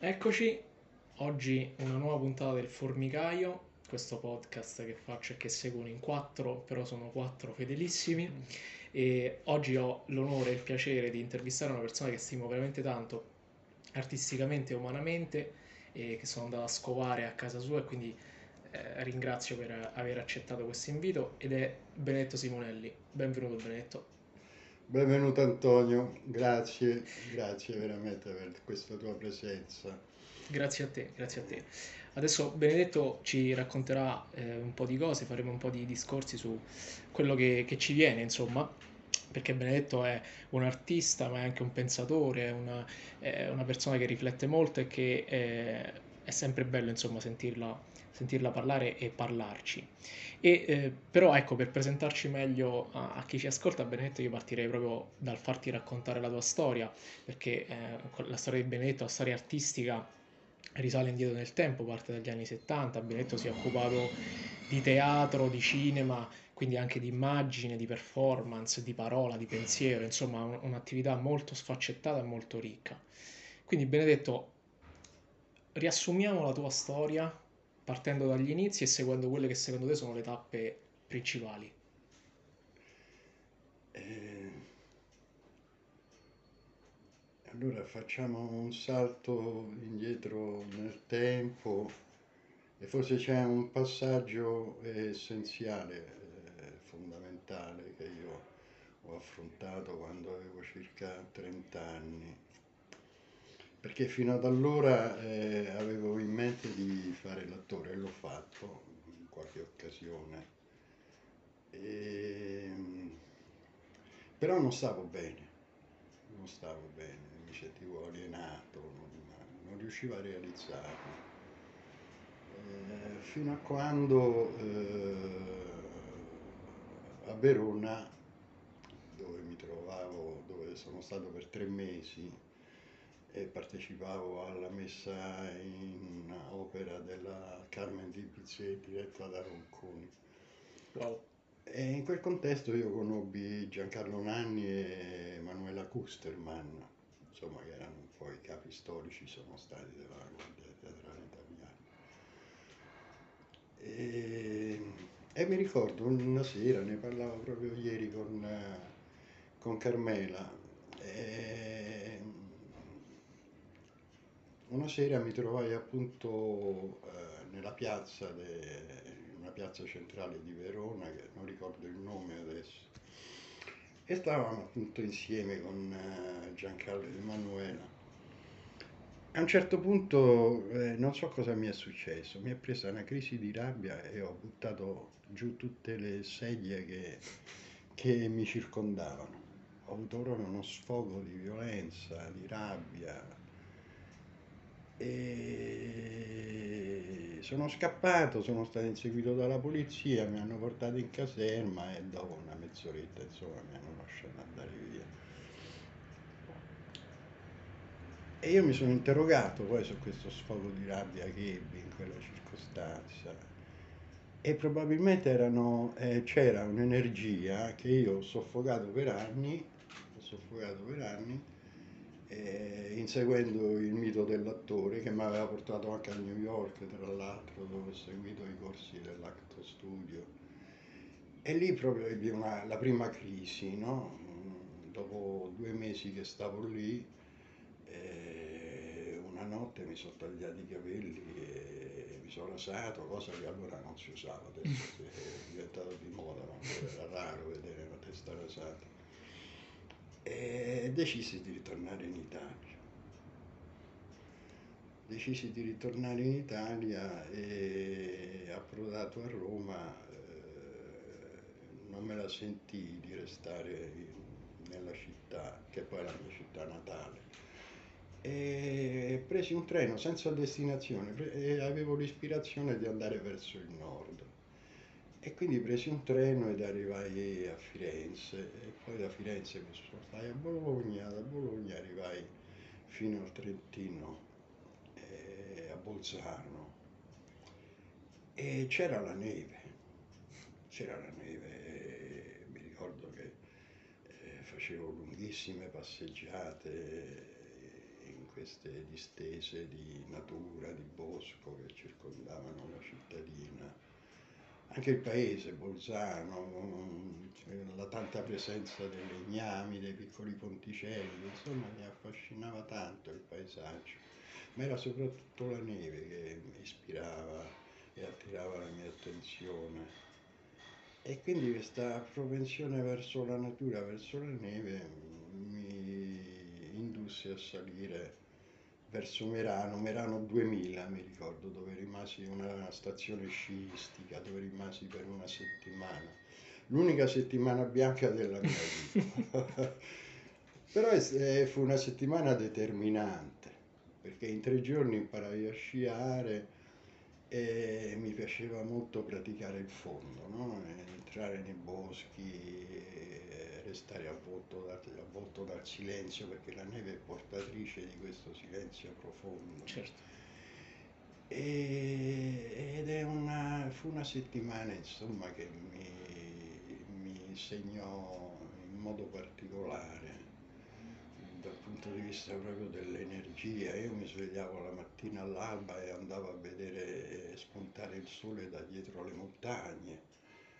Eccoci, oggi una nuova puntata del Formicaio, questo podcast che faccio e che seguono in quattro, però sono quattro fedelissimi e oggi ho l'onore e il piacere di intervistare una persona che stimo veramente tanto artisticamente e umanamente e che sono andato a scovare a casa sua e quindi eh, ringrazio per aver accettato questo invito ed è Benedetto Simonelli. Benvenuto Benedetto. Benvenuto Antonio, grazie, grazie veramente per questa tua presenza. Grazie a te, grazie a te. Adesso Benedetto ci racconterà eh, un po' di cose, faremo un po' di discorsi su quello che, che ci viene, insomma, perché Benedetto è un artista, ma è anche un pensatore, una, è una persona che riflette molto e che eh, è sempre bello, insomma, sentirla, sentirla parlare e parlarci. E, eh, però ecco, per presentarci meglio a, a, chi ci ascolta, Benedetto, io partirei proprio dal farti raccontare la tua storia, perché eh, la storia di Benedetto, la storia artistica, risale indietro nel tempo, parte dagli anni 70. Benedetto si è occupato di teatro, di cinema, quindi anche di immagine, di performance, di parola, di pensiero, insomma un, un'attività molto sfaccettata e molto ricca. Quindi Benedetto, riassumiamo la tua storia partendo dagli inizi e seguendo quelle che secondo te sono le tappe principali. Eh, allora facciamo un salto indietro nel tempo e forse c'è un passaggio essenziale, eh, fondamentale che io ho affrontato quando avevo circa 30 anni perché fino ad allora eh, avevo in mente di fare l'attore l'ho fatto in qualche occasione. E, ehm, però non stavo bene, non stavo bene, mi sentivo alienato, non, non riuscivo a realizzarlo. Eh, fino a quando eh, a Verona, dove mi trovavo, dove sono stato per tre mesi, e partecipavo alla messa in opera della Carmen di Pizzetti diretta da Ronconi. Wow. E in quel contesto io conobbi Giancarlo Nanni e Emanuela Kusterman, insomma che erano un po' i capi storici sono stati della Guardia Teatrale Italiana. E, e, mi ricordo una sera, ne parlavo proprio ieri con, con Carmela, e, una sera mi trovai appunto eh, nella piazza, de, una piazza centrale di Verona, che non ricordo il nome adesso, e stavamo appunto insieme con eh, Giancarlo Emanuela. A un certo punto eh, non so cosa mi è successo, mi è presa una crisi di rabbia e ho buttato giù tutte le sedie che, che mi circondavano. Ho avuto proprio uno sfogo di violenza, di rabbia, e sono scappato, sono stato inseguito dalla polizia, mi hanno portato in caserma e dopo una mezz'oretta insomma mi hanno lasciato andare via. E io mi sono interrogato poi su questo sfogo di rabbia che ebbi in quella circostanza e probabilmente erano, eh, c'era un'energia che io ho soffocato per anni, ho soffocato per anni eh, inseguendo il mito dell'attore che mi aveva portato anche a New York, tra l'altro, dove ho seguito i corsi dell'Acto Studio. E lì proprio ebbi una, la prima crisi, no? Dopo due mesi che stavo lì, eh, una notte mi sono tagliati i capelli e mi sono rasato, cosa che allora non si usava, adesso è diventato di moda, no? era raro vedere una testa rasata e decisi di ritornare in Italia. Decisi di ritornare in Italia e approdato a Roma eh, non me la sentii di restare nella città, che poi è la mia città natale. E presi un treno senza destinazione e avevo l'ispirazione di andare verso il nord e quindi presi un treno ed arrivai a Firenze e poi da Firenze mi spostai a Bologna, da Bologna arrivai fino al Trentino, eh, a Bolzano e c'era la neve, c'era la neve, mi ricordo che eh, facevo lunghissime passeggiate in queste distese di natura, di bosco che circondavano la cittadina. Anche il paese, Bolzano, la tanta presenza dei legnami, dei piccoli ponticelli, insomma mi affascinava tanto il paesaggio, ma era soprattutto la neve che mi ispirava e attirava la mia attenzione. E quindi questa propensione verso la natura, verso la neve, mi indusse a salire verso Merano, Merano 2000 mi ricordo, dove rimasi una stazione sciistica, dove rimasi per una settimana. L'unica settimana bianca della mia vita. Però è, fu una settimana determinante, perché in tre giorni imparai a sciare e mi piaceva molto praticare il fondo, no? entrare nei boschi, restare avvolto, da, avvolto dal silenzio perché la neve è portatrice di questo silenzio profondo. Certo. E, ed è una, fu una settimana insomma che mi, mi segnò in modo particolare dal punto di vista proprio dell'energia. Io mi svegliavo la mattina all'alba e andavo a vedere spuntare il sole da dietro le montagne,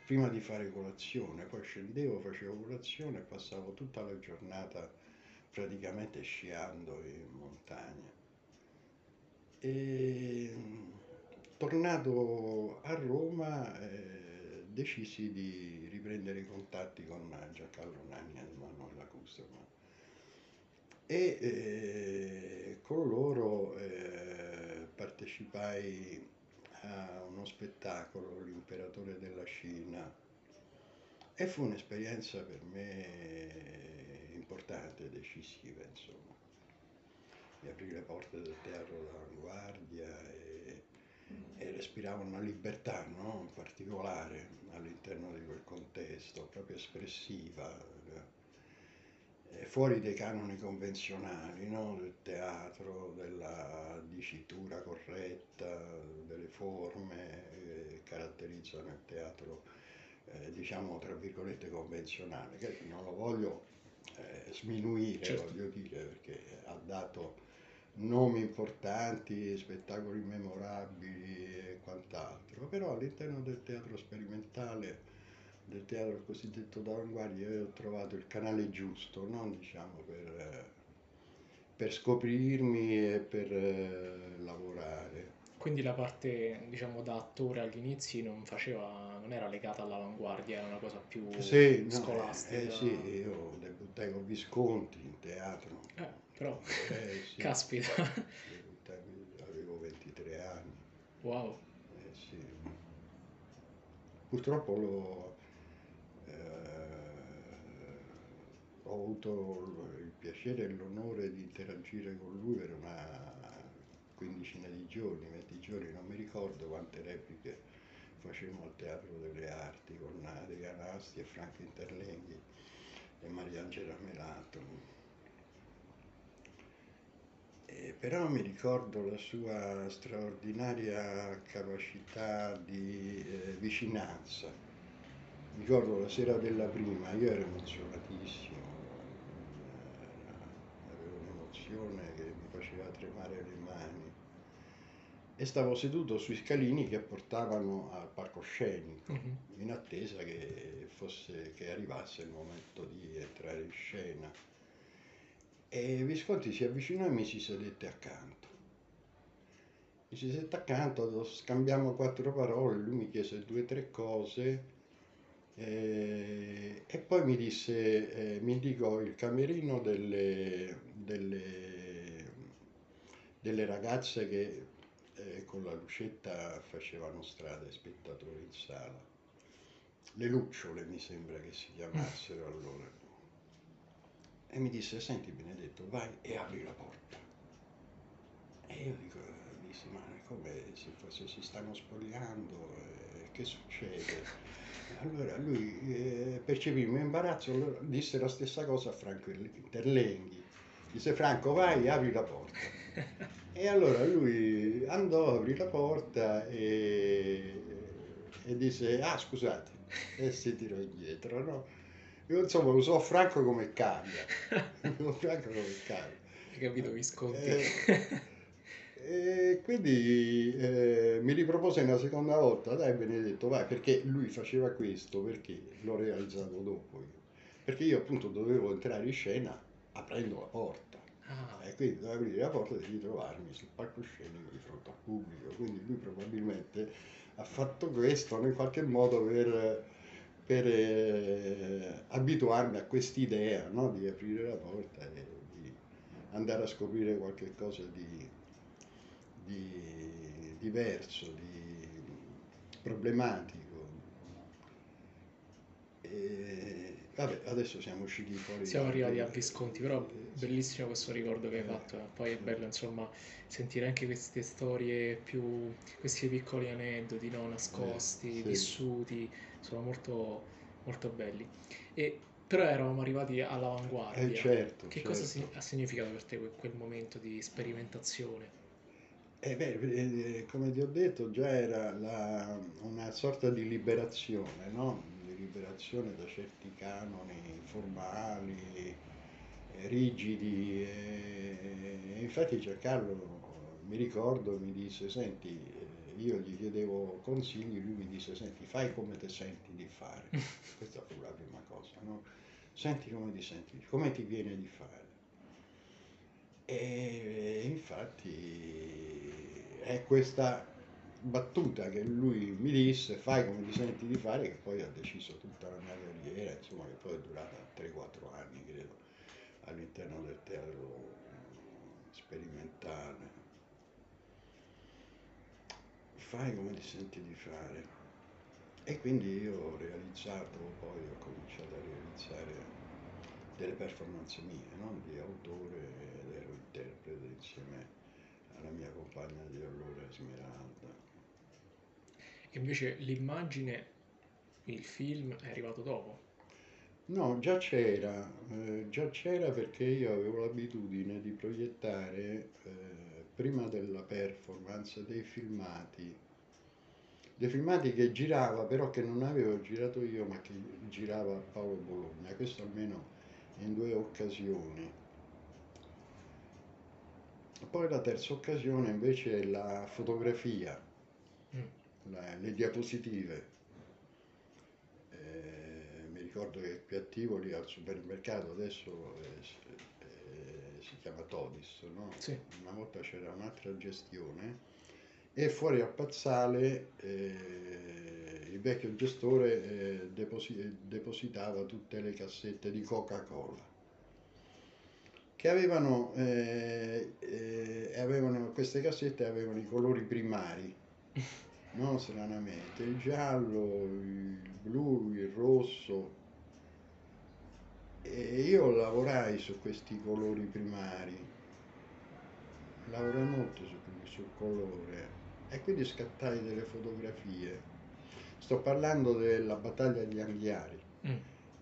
prima di fare colazione, poi scendevo, facevo colazione e passavo tutta la giornata praticamente sciando in montagna. E tornato a Roma eh, decisi di riprendere i contatti con Giancarlo Nanni e Emanuela Custerman e eh, con loro eh, partecipai a uno spettacolo, L'imperatore della Cina, e fu un'esperienza per me importante, decisiva, insomma. Mi aprì le porte del teatro d'avanguardia e, e respiravo una libertà no? particolare all'interno di quel contesto, proprio espressiva fuori dai canoni convenzionali no? del teatro, della dicitura corretta, delle forme che caratterizzano il teatro, eh, diciamo tra virgolette convenzionale, che non lo voglio eh, sminuire, certo. voglio dire, perché ha dato nomi importanti, spettacoli memorabili e quant'altro, però all'interno del teatro sperimentale del teatro cosiddetto d'avanguardia io ho trovato il canale giusto, no? diciamo, per, per, scoprirmi e per eh, lavorare. Quindi la parte, diciamo, da attore agli inizi non faceva, non era legata all'avanguardia, era una cosa più sì, scolastica. No, eh, sì, io debuttai con Visconti in teatro. Eh, però, eh, sì. caspita. Debuttai, avevo 23 anni. Wow. Eh, sì. Purtroppo lo, ho avuto il piacere e l'onore di interagire con lui per una quindicina di giorni, 20 giorni, non mi ricordo quante repliche facemmo al Teatro delle Arti con Adriana Asti e Franco Interlenghi e Mariangela Melato. E però mi ricordo la sua straordinaria capacità di eh, vicinanza. Mi ricordo la sera della prima, io ero emozionatissimo, passione che mi faceva tremare le mani. E stavo seduto sui scalini che portavano al palcoscenico uh-huh. in attesa che, fosse, che arrivasse il momento di entrare in scena. E Visconti si avvicinò e mi si sedette accanto. Mi si sedette accanto, scambiamo quattro parole, lui mi chiese due o tre cose eh, e poi mi disse, eh, mi indicò il camerino delle, delle, delle ragazze che eh, con la lucetta facevano strada ai spettatori in sala. Le lucciole mi sembra che si chiamassero allora. E mi disse, senti Benedetto, vai e apri la porta. E io dico, dissi, ma come se, se si stanno spogliando, eh, che succede? Allora lui eh, percepì un imbarazzo, allora disse la stessa cosa a Franco Interlenghi. Disse Franco vai, apri la porta. E allora lui andò, aprì la porta e, e disse ah scusate, e si tirò indietro. No? Io insomma usò Franco come cambia. Franco come cambia. anche capito Visconti. Eh, e quindi eh, mi ripropose una seconda volta, dai Benedetto, vai, perché lui faceva questo, perché l'ho realizzato dopo io. Perché io appunto dovevo entrare in scena aprendo la porta. Ah, E quindi dovevo aprire la porta e devi trovarmi sul palcoscenico di fronte al pubblico. Quindi lui probabilmente ha fatto questo in qualche modo per, per, eh, abituarmi a quest'idea no? di aprire la porta e di andare a scoprire qualche cosa di, di diverso, di problematico. E, vabbè, adesso siamo usciti fuori. siamo arrivati a Visconti, però bellissimo questo ricordo che hai Eh, fatto. Poi è bello, insomma, sentire anche queste storie più, questi piccoli aneddoti, no? Nascosti, Eh, sì. vissuti, sono molto, molto belli. E, però eravamo arrivati all'avanguardia. Eh, certo, Che cosa certo. si- ha significato per te quel momento di sperimentazione? Eh beh, eh, come ti ho detto, già era la- una sorta di liberazione, no? Di liberazione da certi canoni formali, eh, rigidi. E, infatti Giancarlo, mi ricordo, mi disse, senti, eh, io gli chiedevo consigli, lui mi disse, senti, fai come ti senti di fare. Questa fu la prima cosa, no? Senti come ti senti, come ti viene di fare. E infatti è questa battuta che lui mi disse, fai come ti senti di fare, che poi ha deciso tutta la mia carriera, insomma, che poi è durata 3-4 anni, credo, all'interno del teatro sperimentale. Fai come ti senti di fare. E quindi io ho realizzato, poi ho cominciato a realizzare delle performance mie, no? di autore ed ero interprete insieme alla mia compagna di allora Esmeralda. E invece l'immagine, il film è arrivato dopo. No, già c'era, eh, già c'era perché io avevo l'abitudine di proiettare eh, prima della performance dei filmati, dei filmati che girava però che non avevo girato io ma che girava Paolo Bologna, questo almeno in due occasioni. Poi la terza occasione invece è la fotografia, Mm. la- le diapositive. Eh, mi ricordo che qui a Tivoli al supermercato adesso eh, si- eh, si chiama Todis, no? Sì. Una volta c'era un'altra gestione e fuori al Pazzale eh, il vecchio gestore eh, deposi- depositava tutte le cassette di Coca-Cola che avevano, eh, eh, avevano queste cassette avevano i colori primari no? Stranamente, il giallo, il blu, il rosso. E io lavorai su questi colori primari, lavorai molto su, sul colore e quindi scattai delle fotografie. Sto parlando della battaglia di Anghiari, Mm.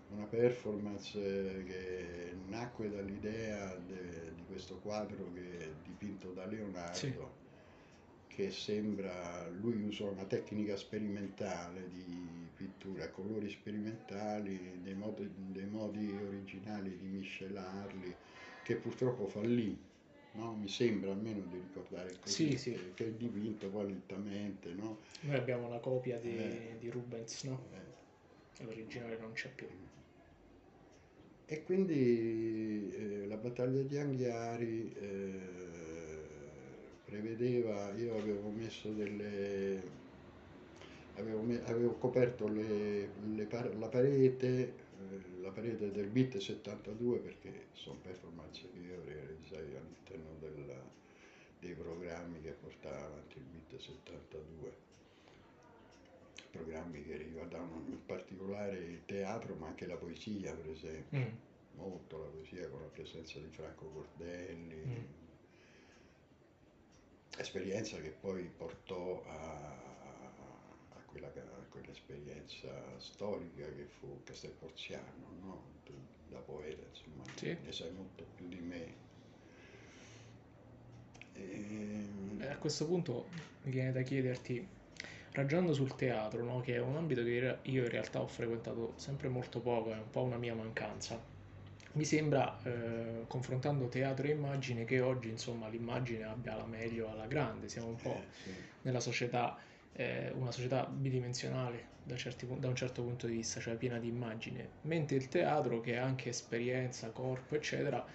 Una performance che nacque dall'idea de- di questo quadro che è dipinto da Leonardo Sì. che sembra, lui usò una tecnica sperimentale di pittura colori sperimentali, dei modi, dei modi originali di miscelarli, che purtroppo fallì, no? mi sembra almeno di ricordare così, Sì, sì. Che, che è dipinto poi lentamente, no? Noi abbiamo una copia di, Eh. di Rubens, no? Eh, L'originale non c'è più. E quindi eh, la battaglia di Anghiari eh, prevedeva, io avevo messo delle, avevo, me- avevo coperto le- le par- la parete, eh, la parete del BIT 72 perché sono performance che io realizzai all'interno dei programmi che portava avanti il BIT 72 programmi che riguardavano in particolare il teatro ma anche la poesia per esempio Mm. molto la poesia con la presenza di Franco Cordelli, Mm. esperienza che poi portò a, a quella, a quell'esperienza storica che fu Castelporziano, no? Da poeta insomma Sì. ne sai molto più di me. Ehm, Eh, a questo punto mi viene da chiederti, ragionando sul teatro, no? Che è un ambito che io in realtà ho frequentato sempre molto poco, è un po' una mia mancanza. mi sembra, eh, confrontando teatro e immagine, che oggi insomma l'immagine abbia la meglio alla grande, siamo un po' Eh, sì. nella società, eh, una società bidimensionale da, certi da un certo punto di vista, cioè piena di immagine, mentre il teatro, che è anche esperienza, corpo, eccetera,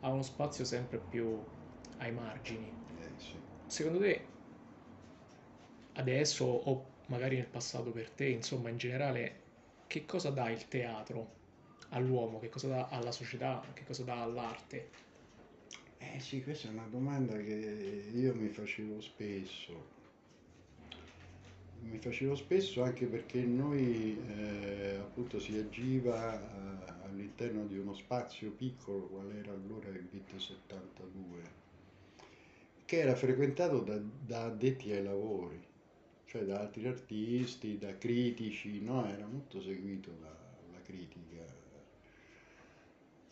ha uno spazio sempre più ai margini. Eh, sì. Secondo te, adesso o magari nel passato per te, insomma, in generale, che cosa dà il teatro all'uomo, che cosa dà alla società, che cosa dà all'arte? Eh sì, questa è una domanda che io mi facevo spesso. Mi facevo spesso anche perché noi eh, appunto si agiva eh, all'interno di uno spazio piccolo, qual era allora il BIT 72, che era frequentato da, da addetti ai lavori, cioè da altri artisti, da critici, no? Era molto seguito dalla critica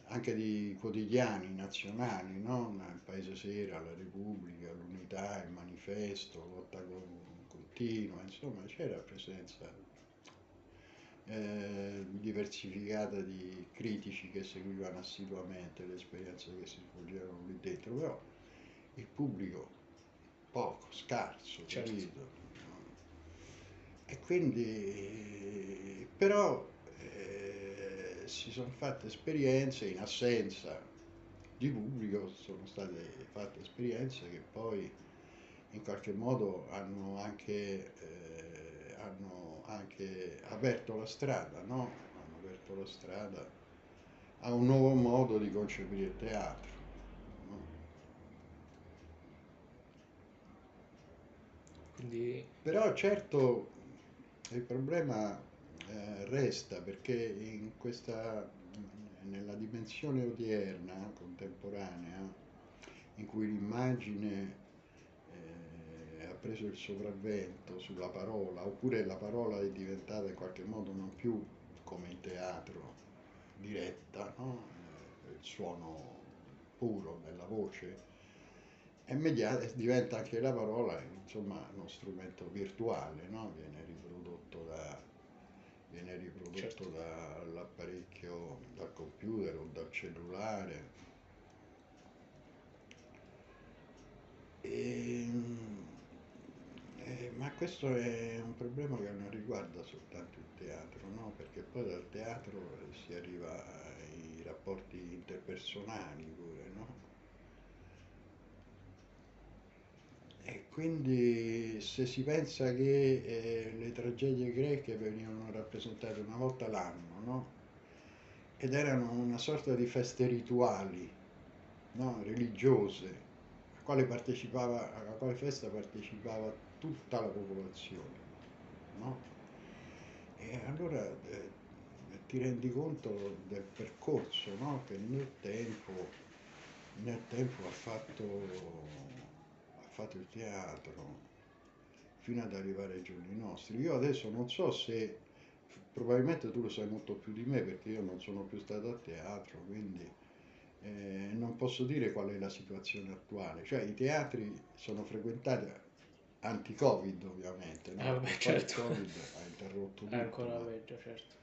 anche di quotidiani nazionali, no? Il Paese Sera, la Repubblica, l'Unità, il Manifesto, Lotta con- Continua, insomma c'era presenza eh, diversificata di critici che seguivano assiduamente le esperienze che si svolgevano lì dentro, però il pubblico poco, scarso, Certo. capito? E quindi, però, eh, si sono fatte esperienze in assenza di pubblico, sono state fatte esperienze che poi in qualche modo hanno anche, eh, hanno anche aperto la strada, no? Hanno aperto la strada a un nuovo modo di concepire il teatro. no? Quindi, Però certo il problema eh, resta perché questa, nella dimensione odierna, contemporanea, in cui l'immagine eh, ha preso il sopravvento sulla parola, oppure la parola è diventata in qualche modo non più come in teatro diretta, no? Eh, il suono puro della voce, immediata, diventa anche la parola insomma uno strumento virtuale, no? viene riprodotto, da, viene riprodotto Certo. dall'apparecchio, dal computer o dal cellulare. E, eh, ma questo è un problema che non riguarda soltanto il teatro, no? perché poi dal teatro si arriva ai rapporti interpersonali pure, no? E quindi se si pensa che eh, le tragedie greche venivano rappresentate una volta l'anno, no? Ed erano una sorta di feste rituali, no? religiose, a quale alla quale festa partecipava tutta la popolazione, no? E allora eh, ti rendi conto del percorso, no? Che nel tempo, nel tempo ha fatto fatto il teatro fino ad arrivare ai giorni nostri. Io adesso non so se, probabilmente tu lo sai molto più di me perché io non sono più stato a teatro, quindi eh, non posso dire qual è la situazione attuale. Cioè i teatri sono frequentati anti-Covid ovviamente, no? Ah, Perché poi il certo. Covid ha interrotto tutto. è ancora ma- peggio, certo.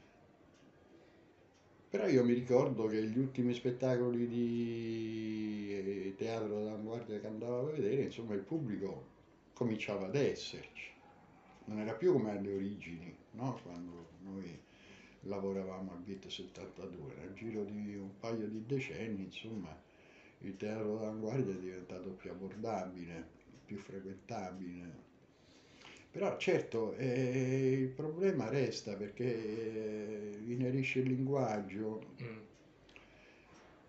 Però io mi ricordo che gli ultimi spettacoli di eh, teatro d'avanguardia che andavo a vedere, insomma, il pubblico cominciava ad esserci. Non era più come alle origini, no? Quando noi lavoravamo al Beat 72. Nel giro di un paio di decenni, insomma, il teatro d'avanguardia è diventato più abbordabile, più frequentabile. Però certo eh, il problema resta perché eh, inerisce il linguaggio Mm.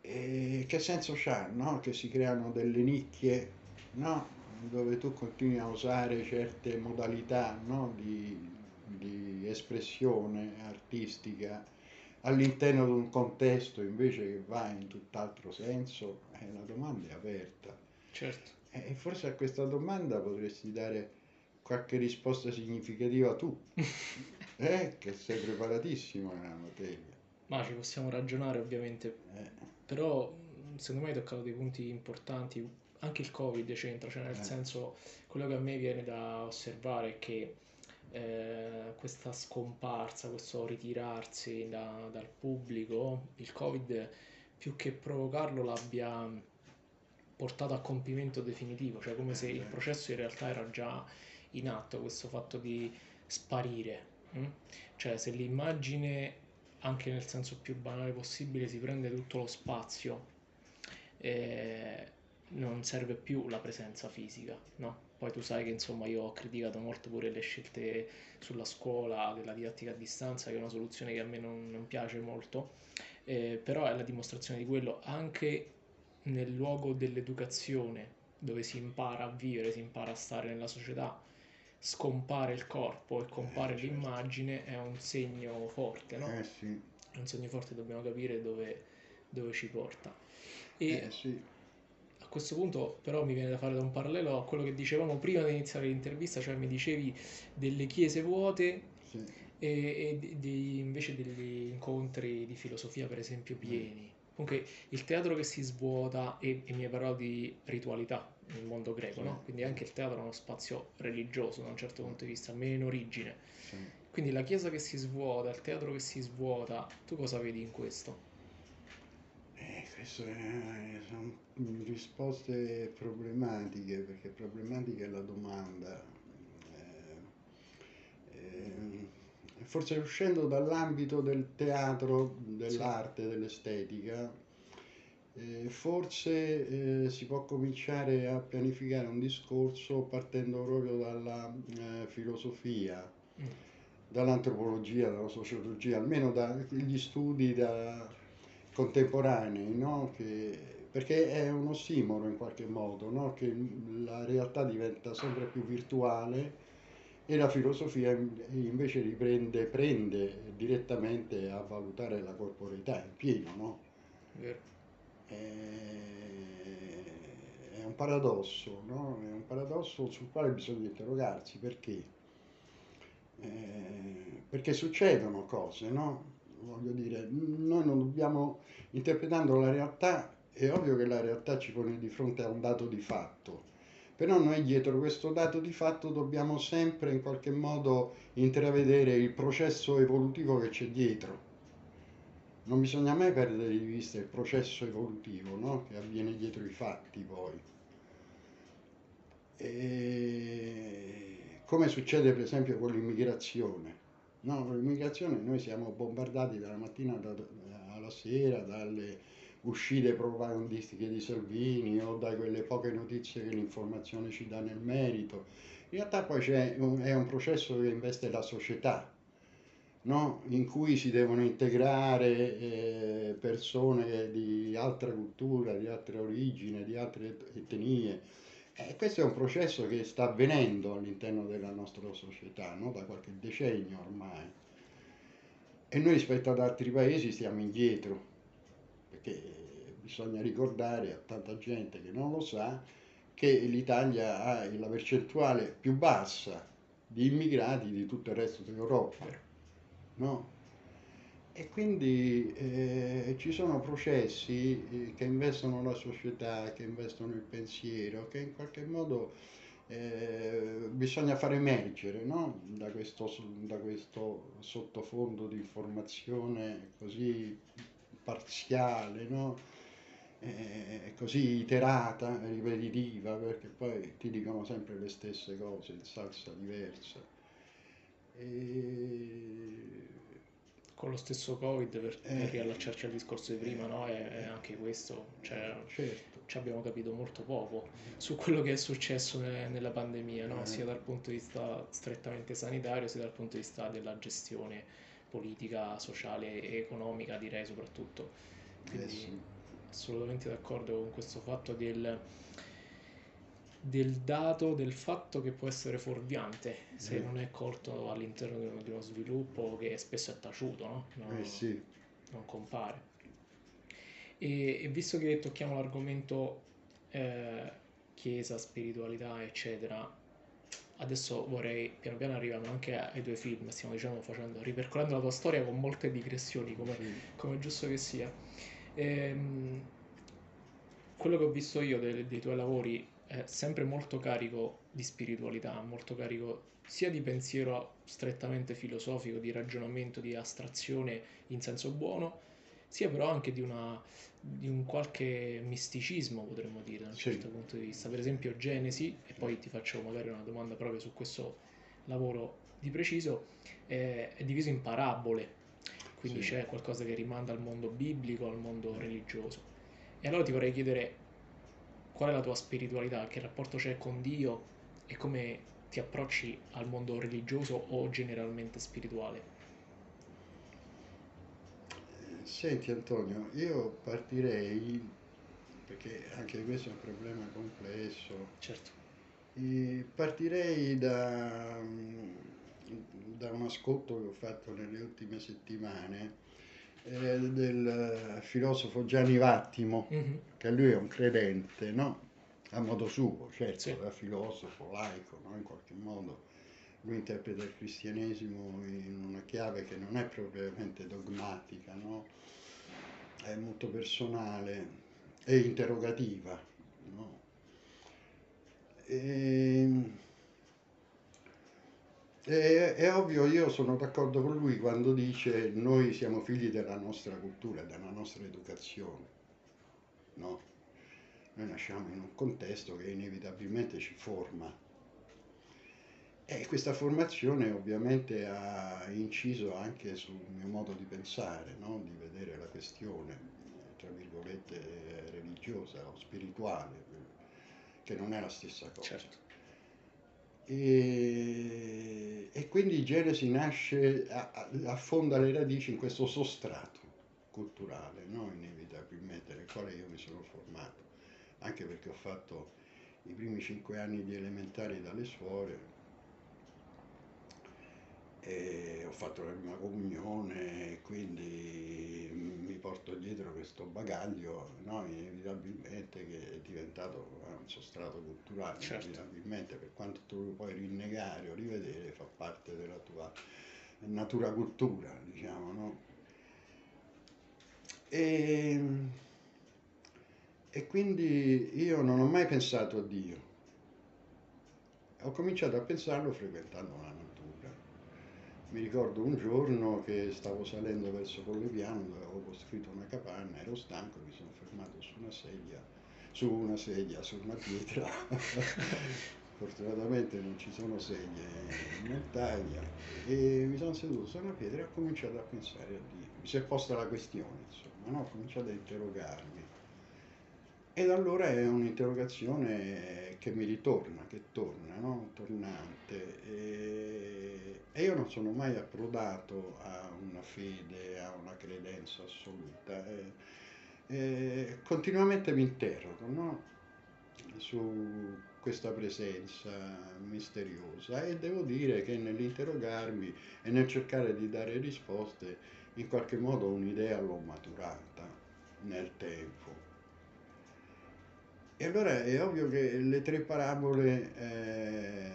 e che senso c'ha, no? Che si creano delle nicchie, no? Dove tu continui a usare certe modalità, no? Di, di espressione artistica all'interno di un contesto invece che va in tutt'altro senso, eh, la domanda è aperta. Certo. E forse a questa domanda potresti dare qualche risposta significativa tu, eh? Che sei preparatissimo nella materia. Ma ci possiamo ragionare ovviamente, eh. però mh, secondo me hai toccato dei punti importanti, anche il Covid c'entra, cioè nel Eh. senso quello che a me viene da osservare è che eh, questa scomparsa, questo ritirarsi da- dal pubblico, il Covid più che provocarlo l'abbia portato a compimento definitivo, cioè come se il processo in realtà era già in atto, questo fatto di sparire. hm? Cioè se l'immagine, anche nel senso più banale possibile, si prende tutto lo spazio, eh, non serve più la presenza fisica, no? Poi tu sai che insomma io ho criticato molto pure le scelte sulla scuola, della didattica a distanza, che è una soluzione che a me non, non piace molto, eh, però è la dimostrazione di quello anche nel luogo dell'educazione, dove si impara a vivere, si impara a stare nella società, scompare il corpo e compare Eh, certo. l'immagine è un segno forte, no? Eh sì, È un segno forte, dobbiamo capire dove, dove ci porta. E eh sì, a questo punto però mi viene da fare da un parallelo a quello che dicevamo prima di iniziare l'intervista, cioè mi dicevi delle chiese vuote sì. e, e di- invece degli incontri di filosofia, per esempio, pieni. Comunque il teatro che si svuota, e, e mi hai parlato di ritualità nel mondo greco, Sì. no? Quindi anche il teatro è uno spazio religioso da un certo punto di vista, almeno in origine. sì. Quindi la chiesa che si svuota, il teatro che si svuota, tu cosa vedi in questo? Eh, queste sono risposte problematiche, perché problematica è la domanda. Eh, ehm, forse uscendo dall'ambito del teatro, dell'arte, dell'estetica, eh, forse eh, si può cominciare a pianificare un discorso partendo proprio dalla eh, filosofia, Mm. dall'antropologia, dalla sociologia, almeno dagli studi da- contemporanei, no? Che- perché è un ossimoro in qualche modo, no? Che la realtà diventa sempre più virtuale e la filosofia invece riprende, prende direttamente a valutare la corporeità in pieno, no? Eh, È un paradosso, no? È un paradosso sul quale bisogna interrogarsi perché? Eh, perché succedono cose, no? Voglio dire, noi non dobbiamo, interpretando la realtà, è ovvio che la realtà ci pone di fronte a un dato di fatto, però noi dietro questo dato di fatto dobbiamo sempre in qualche modo intravedere il processo evolutivo che c'è dietro. Non bisogna mai perdere di vista il processo evolutivo, no? Che avviene dietro i fatti poi. E come succede per esempio con l'immigrazione. No, con l'immigrazione noi siamo bombardati dalla mattina alla sera dalle uscite propagandistiche di Salvini o da quelle poche notizie che l'informazione ci dà nel merito. In realtà poi un, è un processo che investe la società, no? in cui si devono integrare eh, persone di altra cultura, di altra origine, di altre et- etnie. E questo è un processo che sta avvenendo all'interno della nostra società no? da qualche decennio ormai. E noi rispetto ad altri paesi stiamo indietro, perché bisogna ricordare a tanta gente che non lo sa che l'Italia ha la percentuale più bassa di immigrati di tutto il resto. Vero. No? E quindi eh, ci sono processi eh, che investono la società, che investono il pensiero, che in qualche modo eh, bisogna far emergere no? da, questo, da questo sottofondo di informazione così parziale, no? Eh, così iterata, ripetitiva, perché poi ti dicono sempre le stesse cose in salsa diversa. E... Con lo stesso Covid, per, per Eh. riallacciarci al discorso di prima, no? È, è anche questo, cioè, Certo. ci abbiamo capito molto poco su quello che è successo ne- nella pandemia, no? Eh. Sia dal punto di vista strettamente sanitario, sia dal punto di vista della gestione politica, sociale e economica, direi soprattutto. Eh Quindi sì. assolutamente d'accordo con questo fatto del, del dato, del fatto che può essere fuorviante se Eh. non è colto all'interno di uno, di uno sviluppo che spesso è taciuto, no? No- Eh sì. non compare. E, e visto che tocchiamo l'argomento eh, chiesa, spiritualità, eccetera, adesso vorrei piano piano arriviamo anche ai tuoi film, stiamo diciamo facendo, ripercorrendo la tua storia con molte digressioni, come, Sì. come giusto che sia. Ehm, quello che ho visto io dei, dei tuoi lavori è sempre molto carico di spiritualità, molto carico sia di pensiero strettamente filosofico, di ragionamento, di astrazione in senso buono, sia però anche di, una, di un qualche misticismo, potremmo dire, da un Sì. certo punto di vista. Per esempio Genesi, e poi ti faccio magari una domanda proprio su questo lavoro di preciso, è, è diviso in parabole, quindi Sì. c'è qualcosa che rimanda al mondo biblico, al mondo religioso. E allora ti vorrei chiedere qual è la tua spiritualità, che rapporto c'è con Dio e come ti approcci al mondo religioso o generalmente spirituale. Senti Antonio, io partirei, perché anche questo è un problema complesso, Certo. partirei da, da un ascolto che ho fatto nelle ultime settimane eh, del filosofo Gianni Vattimo, Mhm. che lui è un credente, no? A modo suo, certo, Sì. da filosofo, laico, no? In qualche modo. Lui interpreta il cristianesimo in una chiave che non è propriamente dogmatica, no? È molto personale e interrogativa, no? E, è, è ovvio, io sono d'accordo con lui quando dice noi siamo figli della nostra cultura, della nostra educazione, no? Noi nasciamo in un contesto che inevitabilmente ci forma e questa formazione ovviamente ha inciso anche sul mio modo di pensare, no? Di vedere la questione, tra virgolette, religiosa o spirituale, che non è la stessa cosa. Certo. E, e quindi Genesi nasce, affonda le radici in questo sostrato culturale, no? inevitabilmente, nel quale io mi sono formato, anche perché ho fatto i primi cinque anni di elementari dalle suore, e ho fatto la prima comunione, e quindi mi porto dietro questo bagaglio, no? inevitabilmente che è diventato un sostrato culturale, Certo. inevitabilmente per quanto tu lo puoi rinnegare o rivedere fa parte della tua natura cultura, diciamo, no? E, e quindi io non ho mai pensato a Dio, ho cominciato a pensarlo frequentando natura. Mi ricordo un giorno che stavo salendo verso Collepiano, dove avevo costruito una capanna, ero stanco, mi sono fermato su una sedia, su una sedia, su una pietra. Fortunatamente non ci sono sedie in montagna e mi sono seduto su una pietra e ho cominciato a pensare a Dio. Mi si è posta la questione, insomma, no? ho cominciato a interrogarmi. Ed allora è un'interrogazione che mi ritorna, che torna, no? tornante. E, e io non sono mai approdato a una fede, a una credenza assoluta. E, e continuamente mi interrogo no? su questa presenza misteriosa e devo dire che nell'interrogarmi e nel cercare di dare risposte, in qualche modo un'idea l'ho maturata nel tempo. E allora è ovvio che le tre parabole eh,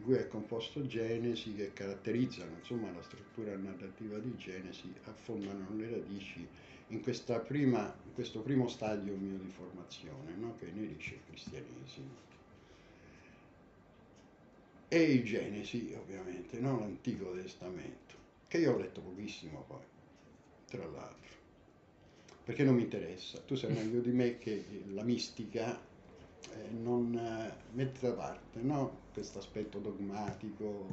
di cui è composto Genesi, che caratterizzano insomma, la struttura narrativa di Genesi, affondano le radici in, prima, in questo primo stadio mio di formazione, no? che inerisce il cristianesimo. E il Genesi, ovviamente, no? l'Antico Testamento, che io ho letto pochissimo poi, tra l'altro perché non mi interessa. Tu sai meglio di me che la mistica eh, non eh, mette da parte no? questo aspetto dogmatico,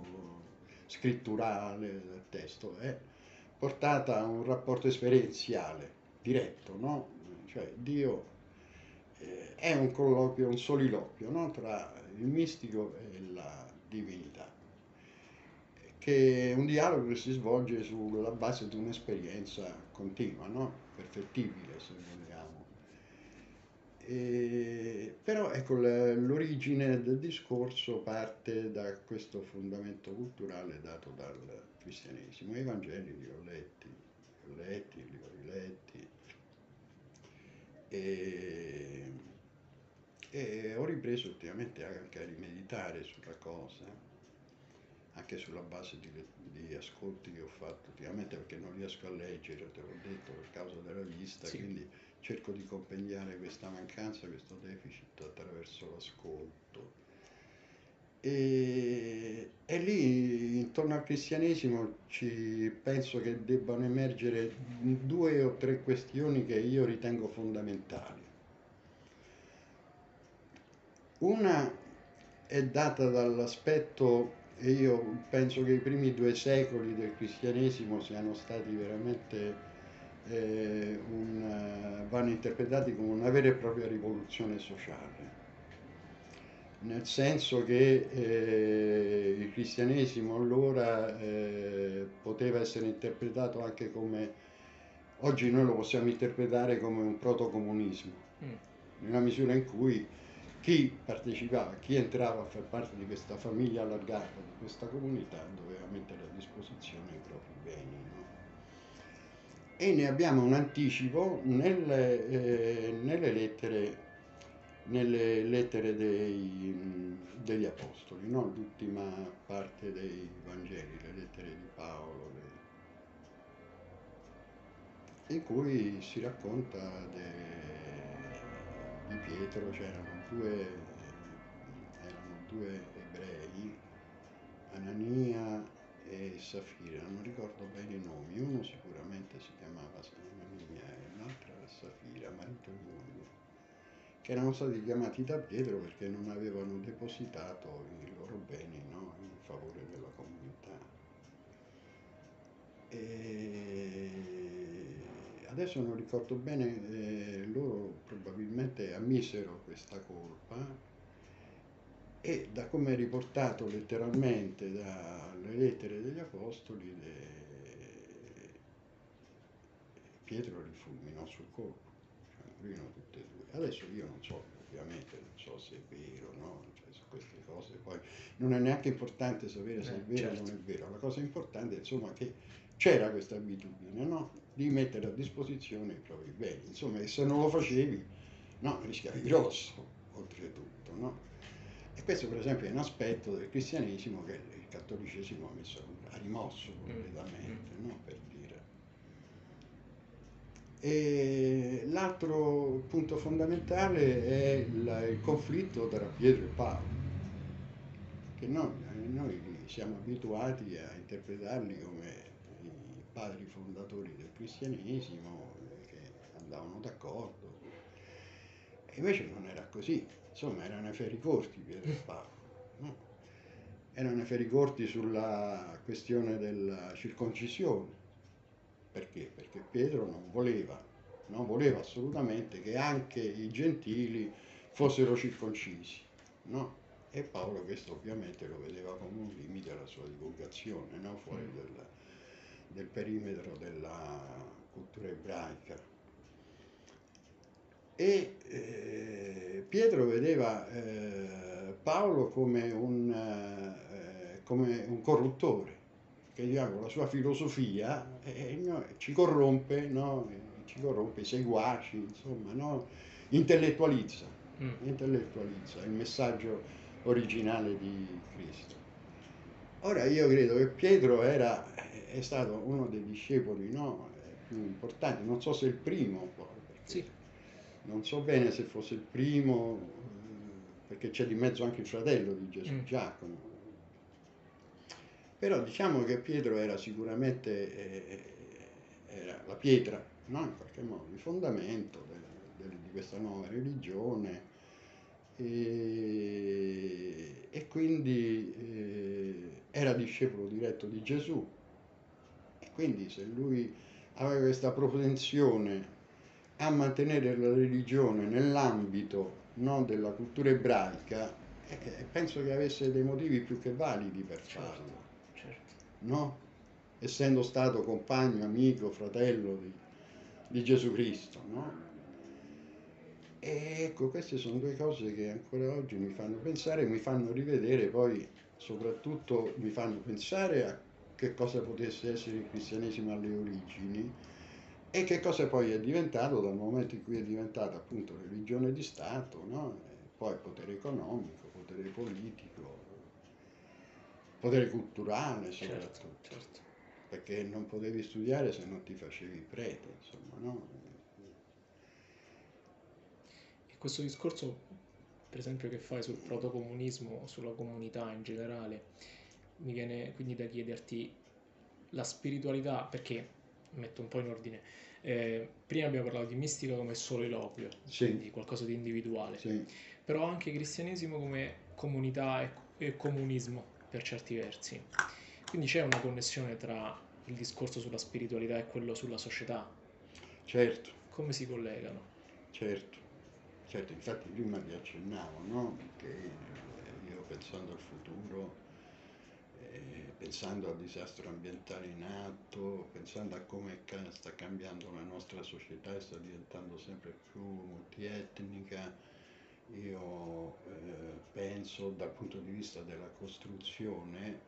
scritturale del testo, è portata a un rapporto esperienziale, diretto, no? Cioè Dio eh, è un colloquio, un soliloquio no? tra il mistico e la divinità che è un dialogo che si svolge sulla base di un'esperienza continua, no? perfettibile se vogliamo. E, però ecco, l'origine del discorso parte da questo fondamento culturale dato dal cristianesimo. I Vangeli li ho letti, li ho letti, li ho riletti e, e ho ripreso ultimamente anche a rimeditare sulla cosa anche sulla base di, di, ascolti che ho fatto ultimamente perché non riesco a leggere, te l'ho detto, per causa della vista, Sì. quindi cerco di compendiare questa mancanza, questo deficit attraverso l'ascolto. E, e lì attorno al cristianesimo ci penso che debbano emergere due o tre questioni che io ritengo fondamentali. Una è data dall'aspetto, e io penso che i primi due secoli del cristianesimo siano stati veramente, eh, un, vanno interpretati come una vera e propria rivoluzione sociale nel senso che eh, il cristianesimo allora eh, poteva essere interpretato anche come, oggi noi lo possiamo interpretare come un protocomunismo, mm. nella misura in cui chi partecipava, chi entrava a far parte di questa famiglia allargata, di questa comunità, doveva mettere a disposizione i propri beni. No? E ne abbiamo un anticipo nelle, eh, nelle lettere nelle lettere dei, degli Apostoli, no? l'ultima parte dei Vangeli, le lettere di Paolo, in cui si racconta de... di Pietro, c'erano due, erano due ebrei, Anania e Safira, non ricordo bene i nomi, uno sicuramente si chiamava Anania e l'altra Safira, marito di moglie che erano stati chiamati da Pietro perché non avevano depositato i loro beni no? in favore della comunità. E adesso non ricordo bene, eh, loro probabilmente ammisero questa colpa e da come è riportato letteralmente dalle lettere degli Apostoli, le... Pietro li fulminò sul colpo, cioè morirono tutti e due. Adesso io non so, ovviamente non so se è vero, no? Cioè, su queste cose poi non è neanche importante sapere se è eh, vero certo. o non è certo. vero, la cosa importante è insomma che c'era questa abitudine, no? Di mettere a disposizione i propri beni, insomma, se non lo facevi, no, rischiavi grosso, oltretutto, no? E questo per esempio è un aspetto del cristianesimo che il cattolicesimo ha, messo, ha rimosso mm. completamente, no? Per e l'altro punto fondamentale è il, conflitto tra Pietro e Paolo, che noi, noi siamo abituati a interpretarli come padri fondatori del cristianesimo, che andavano d'accordo. E invece non era così, insomma erano affari corti Pietro e Paolo. No? Erano affari corti sulla questione della circoncisione perché? Perché Pietro non voleva, non voleva assolutamente che anche i gentili fossero circoncisi, no? E Paolo questo ovviamente lo vedeva come un limite alla sua divulgazione, no? fuori mm. Del, perimetro della cultura ebraica. E eh, Pietro vedeva eh, Paolo come un, eh, come un corruttore, che diciamo, la sua filosofia no, ci corrompe, no? ci corrompe i seguaci, insomma, no? intellettualizza, mm. intellettualizza il messaggio originale di Cristo. Ora io credo che Pietro era, è stato uno dei discepoli no? più importanti, non so se il primo, sì. non so bene se fosse il primo, perché c'è di mezzo anche il fratello di Gesù, mm. Giacomo, però diciamo che Pietro era sicuramente eh, era la pietra, no? in qualche modo, il fondamento de, de, di questa nuova religione e, e quindi eh, era discepolo diretto di Gesù. Quindi se lui aveva questa propensione a mantenere la religione nell'ambito no, della cultura ebraica, eh, penso che avesse dei motivi più che validi per farlo no? essendo stato compagno, amico, fratello di, di Gesù Cristo. No? E ecco, queste sono due cose che ancora oggi mi fanno pensare, mi fanno rivedere poi, soprattutto mi fanno pensare a che cosa potesse essere il cristianesimo alle origini e che cosa poi è diventato dal momento in cui è diventata appunto religione di Stato, no? poi potere economico, potere politico, potere culturale certo, soprattutto, certo, certo. perché non potevi studiare se non ti facevi prete, insomma, no? E questo discorso, per esempio, che fai sul protocomunismo, sulla comunità in generale, mi viene quindi da chiederti la spiritualità, perché metto un po' in ordine. Eh, prima abbiamo parlato di mistica come soliloquio, Sì. quindi qualcosa di individuale, Sì, però anche cristianesimo come comunità e, e comunismo per certi versi. Quindi c'è una connessione tra il discorso sulla spiritualità e quello sulla società. certo, Come si collegano? certo. Certo, infatti prima vi accennavo, no? Che io pensando al futuro, eh, pensando al disastro ambientale in atto, pensando a come sta cambiando la nostra società e sta diventando sempre più multietnica, io eh, penso dal punto di vista della costruzione,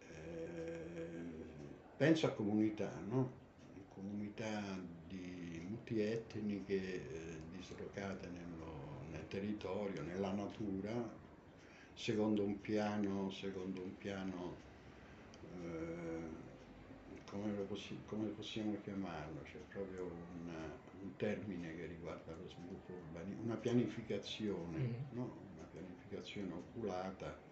eh, penso a comunità, no? Comunità di multietniche eh, dislocate nello- nel territorio, nella natura, secondo un piano, secondo un piano eh, come, lo possi- come possiamo chiamarlo? C'è proprio una- un termine che riguarda lo sviluppo urbano, una pianificazione, Mhm. no? una pianificazione oculata,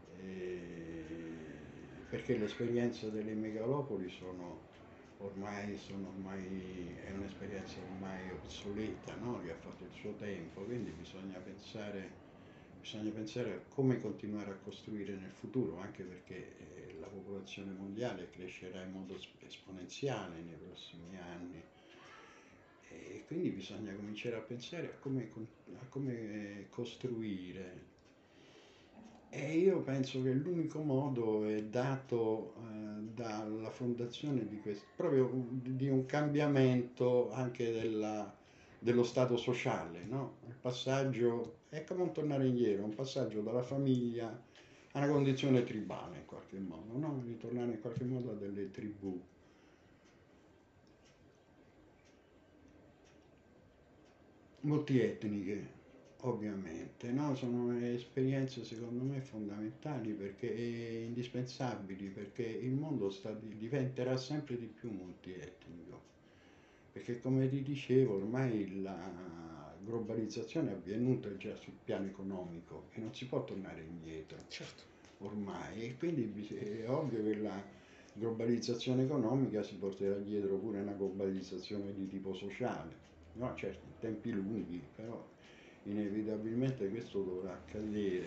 eh, perché l'esperienza delle megalopoli sono ormai, sono ormai, è un'esperienza ormai obsoleta, no? che ha fatto il suo tempo, quindi bisogna pensare, bisogna pensare a come continuare a costruire nel futuro, anche perché eh, la popolazione mondiale crescerà in modo es- esponenziale nei prossimi anni e quindi bisogna cominciare a pensare a come, a come costruire. E io penso che l'unico modo è dato eh, dalla fondazione di questo, proprio di un cambiamento anche della- dello stato sociale, no? Il passaggio è come un tornare indietro, un passaggio dalla famiglia a una condizione tribale in qualche modo, no? Ritornare in qualche modo a delle tribù. multietniche, ovviamente, no? Sono esperienze secondo me fondamentali perché indispensabili, perché il mondo sta, diventerà sempre di più multietnico. Perché come ti dicevo, ormai la globalizzazione è avvenuta già sul piano economico e non si può tornare indietro Certo. ormai e quindi è ovvio che la globalizzazione economica si porterà dietro pure una globalizzazione di tipo sociale. No, certo, in tempi lunghi, però inevitabilmente questo dovrà accadere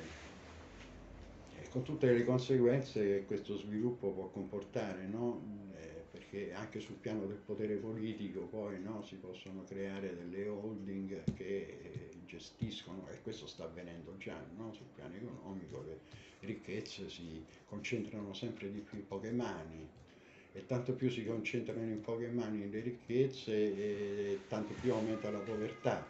e con tutte le conseguenze che questo sviluppo può comportare, no? Eh, perché anche sul piano del potere politico poi no, si possono creare delle holding che eh, gestiscono, e questo sta avvenendo già no, sul piano economico, le ricchezze si concentrano sempre di più in poche mani e tanto più si concentrano in poche mani le ricchezze e tanto più aumenta la povertà.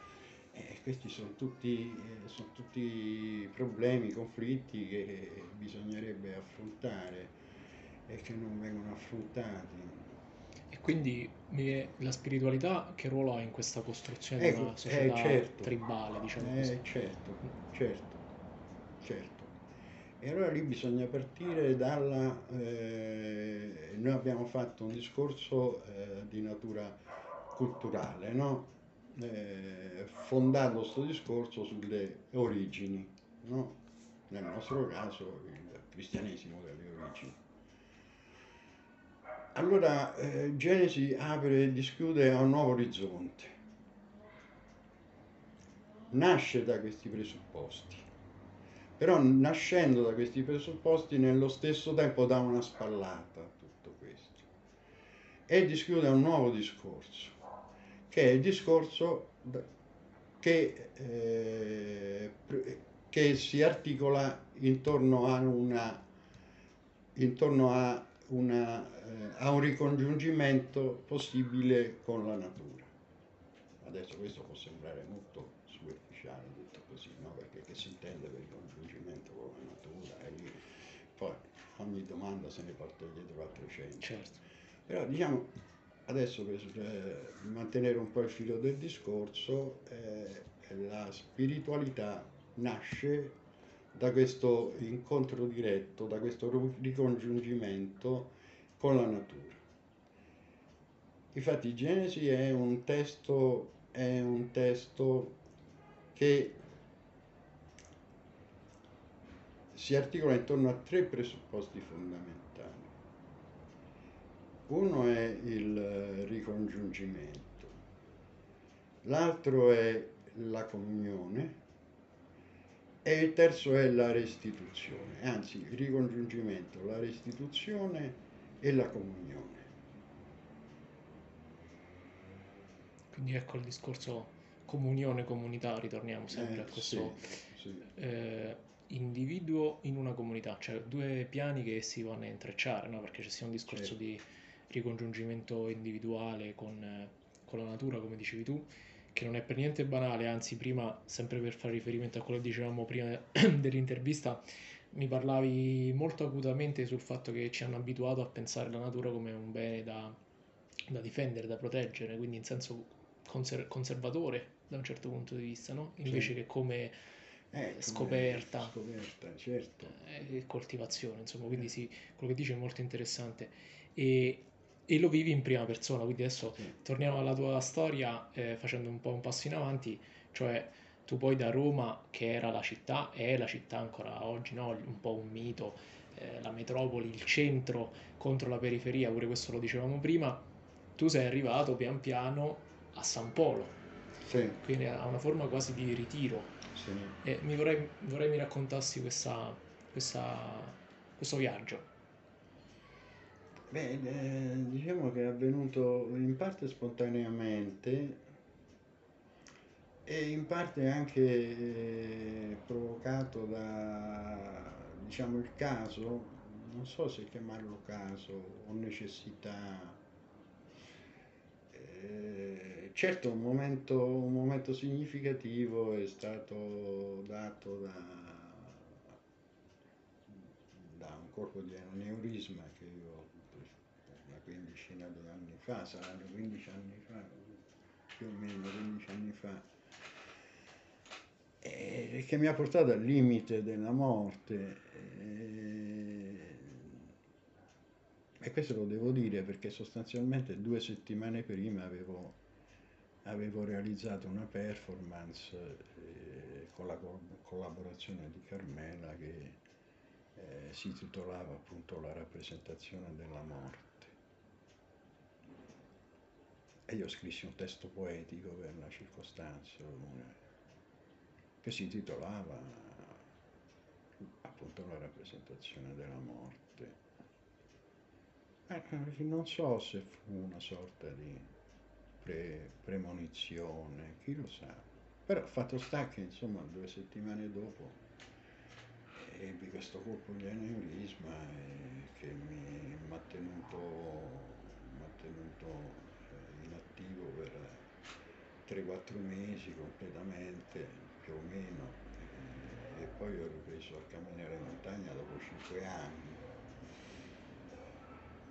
E questi sono tutti, eh, sono tutti problemi, conflitti che bisognerebbe affrontare e che non vengono affrontati. Quindi la spiritualità che ruolo ha in questa costruzione Ecco, di una eh, società certo. tribale, diciamo Eh, così? certo, certo, certo. E allora lì bisogna partire dalla... eh, noi abbiamo fatto un discorso eh, di natura culturale, no? Eh, fondato questo discorso sulle origini, no? Nel nostro caso il cristianesimo delle origini. Allora eh, Genesi apre e dischiude a un nuovo orizzonte. Nasce da questi presupposti, però nascendo da questi presupposti nello stesso tempo dà una spallata a tutto questo. E dischiude un nuovo discorso, che è il discorso che, eh, che si articola intorno a, una, intorno a, una, eh, a un ricongiungimento possibile con la natura. Adesso questo può sembrare molto superficiale, detto così, no? perché che si intende per ricongiungimento con la natura? E lì poi ogni domanda se ne porta dietro altre cento. Certo. Però diciamo, adesso per eh, mantenere un po' il filo del discorso, eh, la spiritualità nasce da questo incontro diretto, da questo ricongiungimento con la natura. Infatti Genesi è un testo, è un testo che si articola intorno a tre presupposti fondamentali. Uno è il ricongiungimento, l'altro è la comunione e il terzo è la restituzione, anzi il ricongiungimento, la restituzione e la comunione. Quindi ecco il discorso comunione, comunità, ritorniamo sempre Eh, a questo sì, sì. eh, individuo in una comunità, cioè due piani che si vanno a intrecciare, no? Perché c'è sia un discorso Certo. di ricongiungimento individuale con, eh, con la natura, come dicevi tu, che non è per niente banale, anzi prima, sempre per fare riferimento a quello che dicevamo prima dell'intervista, mi parlavi molto acutamente sul fatto che ci hanno abituato a pensare la natura come un bene da, da difendere, da proteggere, quindi in senso conser- conservatore da un certo punto di vista, no? Invece Sì. che come Eh, scoperta. Scoperta, certo. eh, e coltivazione, insomma, quindi sì, quello che dice è molto interessante e, e lo vivi in prima persona, quindi adesso Sì. torniamo alla tua storia eh, facendo un po' un passo in avanti, cioè tu poi da Roma, che era la città, è la città ancora oggi, no? un po' un mito, eh, la metropoli, il centro contro la periferia, pure questo lo dicevamo prima, tu sei arrivato pian piano a San Polo, Sì, quindi ha una forma quasi di ritiro. sì. E mi vorrei, vorrei mi raccontassi questa, questa- questo viaggio. Beh, eh, diciamo che è avvenuto in parte spontaneamente e in parte anche eh, provocato da, diciamo, il caso, non so se chiamarlo caso o necessità. Eh, certo, un momento, un momento significativo è stato dato da, da un colpo di aneurisma che io quindicina di anni fa, saranno 15 anni fa, più o meno 15 anni fa, e che mi ha portato al limite della morte. E, e questo lo devo dire perché sostanzialmente due settimane prima avevo, avevo realizzato una performance eh, con la co- collaborazione di Carmela che eh, si titolava appunto La rappresentazione della morte. E io scrissi un testo poetico per la circostanza che si titolava appunto La rappresentazione della morte. Eh, non so se fu una sorta di pre- premonizione, chi lo sa. Però fatto sta che insomma due settimane dopo ebbi questo colpo di aneurisma eh, che mi ha tenuto, inattivo per 3-4 mesi completamente, più o meno, e poi ho ripreso a camminare in montagna dopo 5 anni.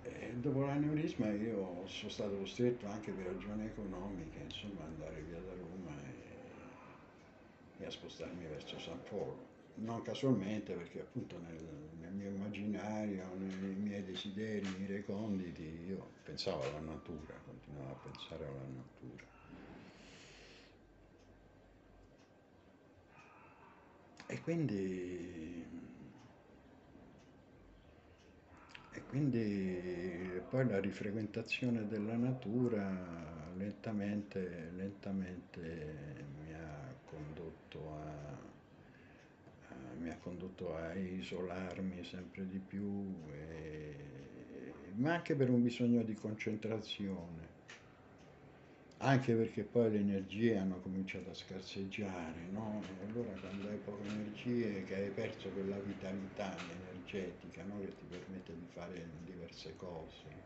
E dopo l'aneurisma io sono stato costretto anche per ragioni economiche, insomma, andare via da Roma e, e a spostarmi verso San Polo. Non casualmente perché appunto nel, nel mio immaginario, nei miei desideri reconditi, io pensavo alla natura, continuavo a pensare alla natura. E quindi, e quindi poi la rifrequentazione della natura lentamente, lentamente mi ha condotto a, condotto a isolarmi sempre di più, e- ma anche per un bisogno di concentrazione. Anche perché poi le energie hanno cominciato a scarseggiare, no? E allora quando hai poche energie, che hai perso quella vitalità energetica, no? Che ti permette di fare diverse cose.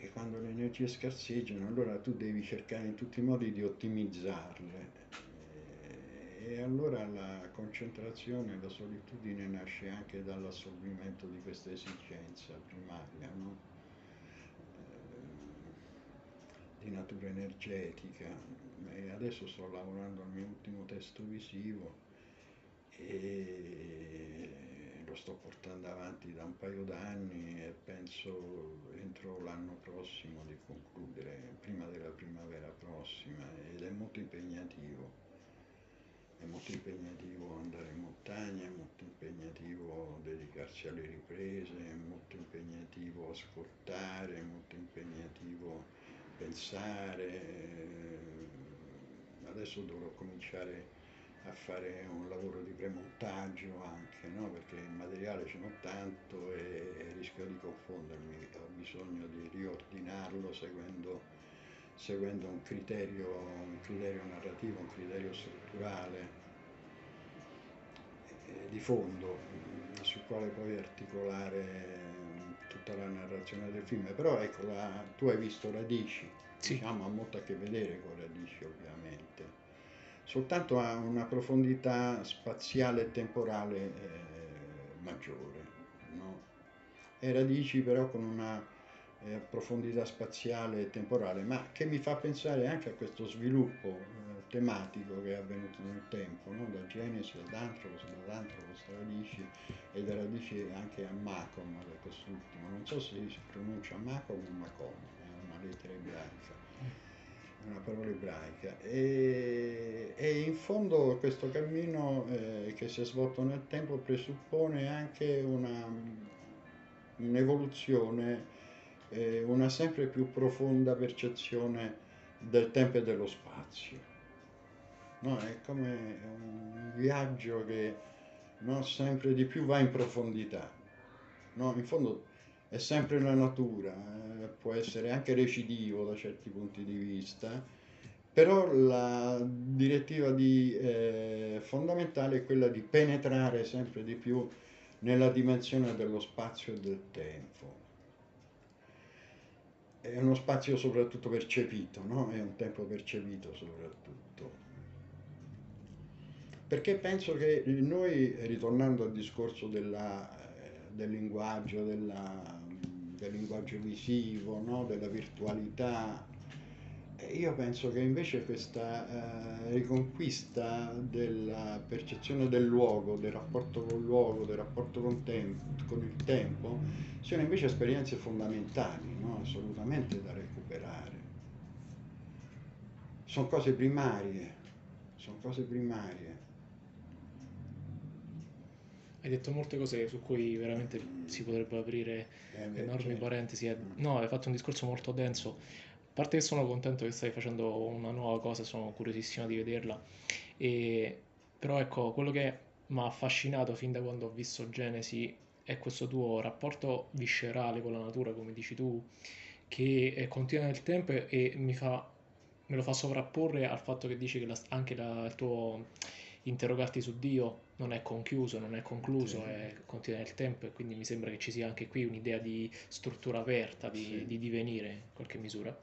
E quando le energie scarseggiano, allora tu devi cercare in tutti i modi di ottimizzarle. E, e allora la concentrazione, la solitudine nasce anche dall'assolvimento di questa esigenza primaria, no? di natura energetica e adesso sto lavorando al mio ultimo testo visivo e lo sto portando avanti da un paio d'anni e penso entro l'anno prossimo di concludere, prima della primavera prossima ed è molto impegnativo. È molto impegnativo andare in montagna, è molto impegnativo mettersi alle riprese, è molto impegnativo ascoltare, è molto impegnativo pensare. Adesso dovrò cominciare a fare un lavoro di premontaggio anche, no? perché il materiale ce n'ho tanto e rischio di confondermi, ho bisogno di riordinarlo seguendo, seguendo un, criterio, un criterio narrativo, un criterio strutturale eh, di fondo sul quale poi articolare tutta la narrazione del film. Però ecco, la, tu hai visto Radici, sì. diciamo, ha molto a che vedere con Radici ovviamente soltanto ha una profondità spaziale e temporale eh, maggiore. No? E radici però con una eh, profondità spaziale e temporale, ma che mi fa pensare anche a questo sviluppo eh, tematico che è avvenuto nel tempo, no? da Genesi ad Antropos, da Antropos a Radici e da Radici anche a Macom, da quest'ultimo. Non so se si pronuncia Macom o Macom, è una lettera ebraica una parola ebraica e, e, in fondo questo cammino eh, che si è svolto nel tempo presuppone anche una, un'evoluzione, eh, una sempre più profonda percezione del tempo e dello spazio. No, è come un viaggio che no, sempre di più va in profondità. No, in fondo è sempre la natura, eh, può essere anche recidivo da certi punti di vista, però la direttiva di, eh, fondamentale è quella di penetrare sempre di più nella dimensione dello spazio e del tempo. È uno spazio soprattutto percepito, no? È un tempo percepito soprattutto. Perché penso che noi, ritornando al discorso della del linguaggio, della, del linguaggio visivo, no? della virtualità. Io penso che invece questa eh, riconquista della percezione del luogo, del rapporto con il luogo, del rapporto con, tempo, con il tempo, siano invece esperienze fondamentali, no? assolutamente da recuperare. Sono cose primarie, sono cose primarie hai detto molte cose su cui veramente si potrebbero aprire eh, enormi certo. parentesi. No, hai fatto un discorso molto denso. Parte che sono contento che stai facendo una nuova cosa, sono curiosissimo di vederla. E, però ecco, quello che mi ha affascinato fin da quando ho visto Genesi è questo tuo rapporto viscerale con la natura, come dici tu, che continua nel tempo e mi fa, me lo fa sovrapporre al fatto che dici che la, anche la, il tuo interrogarti su Dio non è conchiuso, non è concluso, sì. è, continua nel tempo e quindi mi sembra che ci sia anche qui un'idea di struttura aperta, di, sì. di divenire in qualche misura.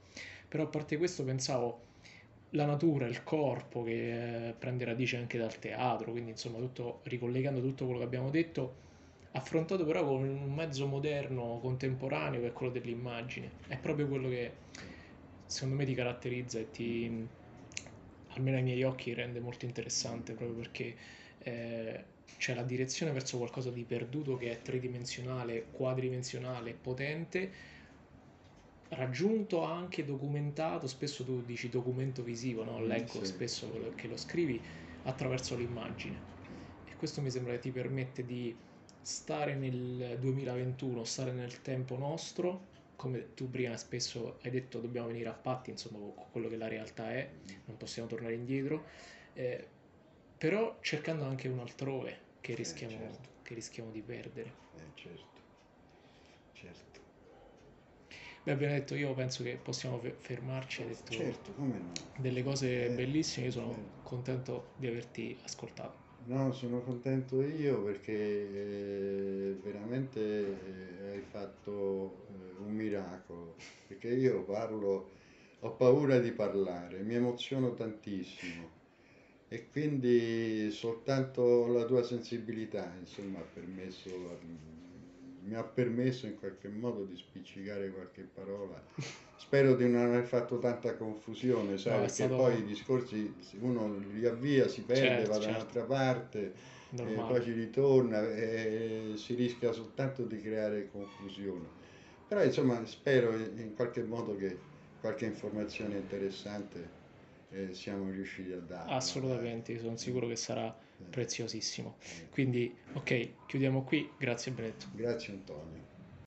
Però a parte questo pensavo la natura, il corpo che eh, prende radice anche dal teatro, quindi insomma tutto, ricollegando tutto quello che abbiamo detto, affrontato però con un mezzo moderno, contemporaneo che è quello dell'immagine. È proprio quello che secondo me ti caratterizza e ti almeno ai miei occhi rende molto interessante proprio perché eh, c'è la direzione verso qualcosa di perduto che è tridimensionale, quadridimensionale, potente, raggiunto anche documentato, spesso tu dici documento visivo, no? leggo sì. spesso che lo scrivi attraverso l'immagine e questo mi sembra che ti permette di stare nel 2021, stare nel tempo nostro come tu prima spesso hai detto, dobbiamo venire a patti, insomma, con quello che la realtà è, non possiamo tornare indietro, eh, però cercando anche un altrove che eh, rischiamo, eh, certo. che rischiamo di perdere. Eh, certo, certo. Beh, abbiamo detto, io penso che possiamo fermarci, hai detto certo, no. delle cose eh, bellissime, io sono contento di averti ascoltato. No, sono contento io perché eh, veramente eh, hai fatto eh, un miracolo, perché io parlo, ho paura di parlare, mi emoziono tantissimo e quindi soltanto la tua sensibilità insomma ha permesso mi ha permesso in qualche modo di spiccicare qualche parola. Spero di non aver fatto tanta confusione, sai, no, perché stato... poi i discorsi uno li avvia, si perde, certo, va da certo. un'altra parte, poi ci ritorna e si rischia soltanto di creare confusione. Però insomma spero in qualche modo che qualche informazione interessante eh, siamo riusciti a dare. Assolutamente, eh. sono sicuro che sarà eh. preziosissimo. Eh. Quindi, ok, chiudiamo qui. Grazie Brett. Grazie Antonio.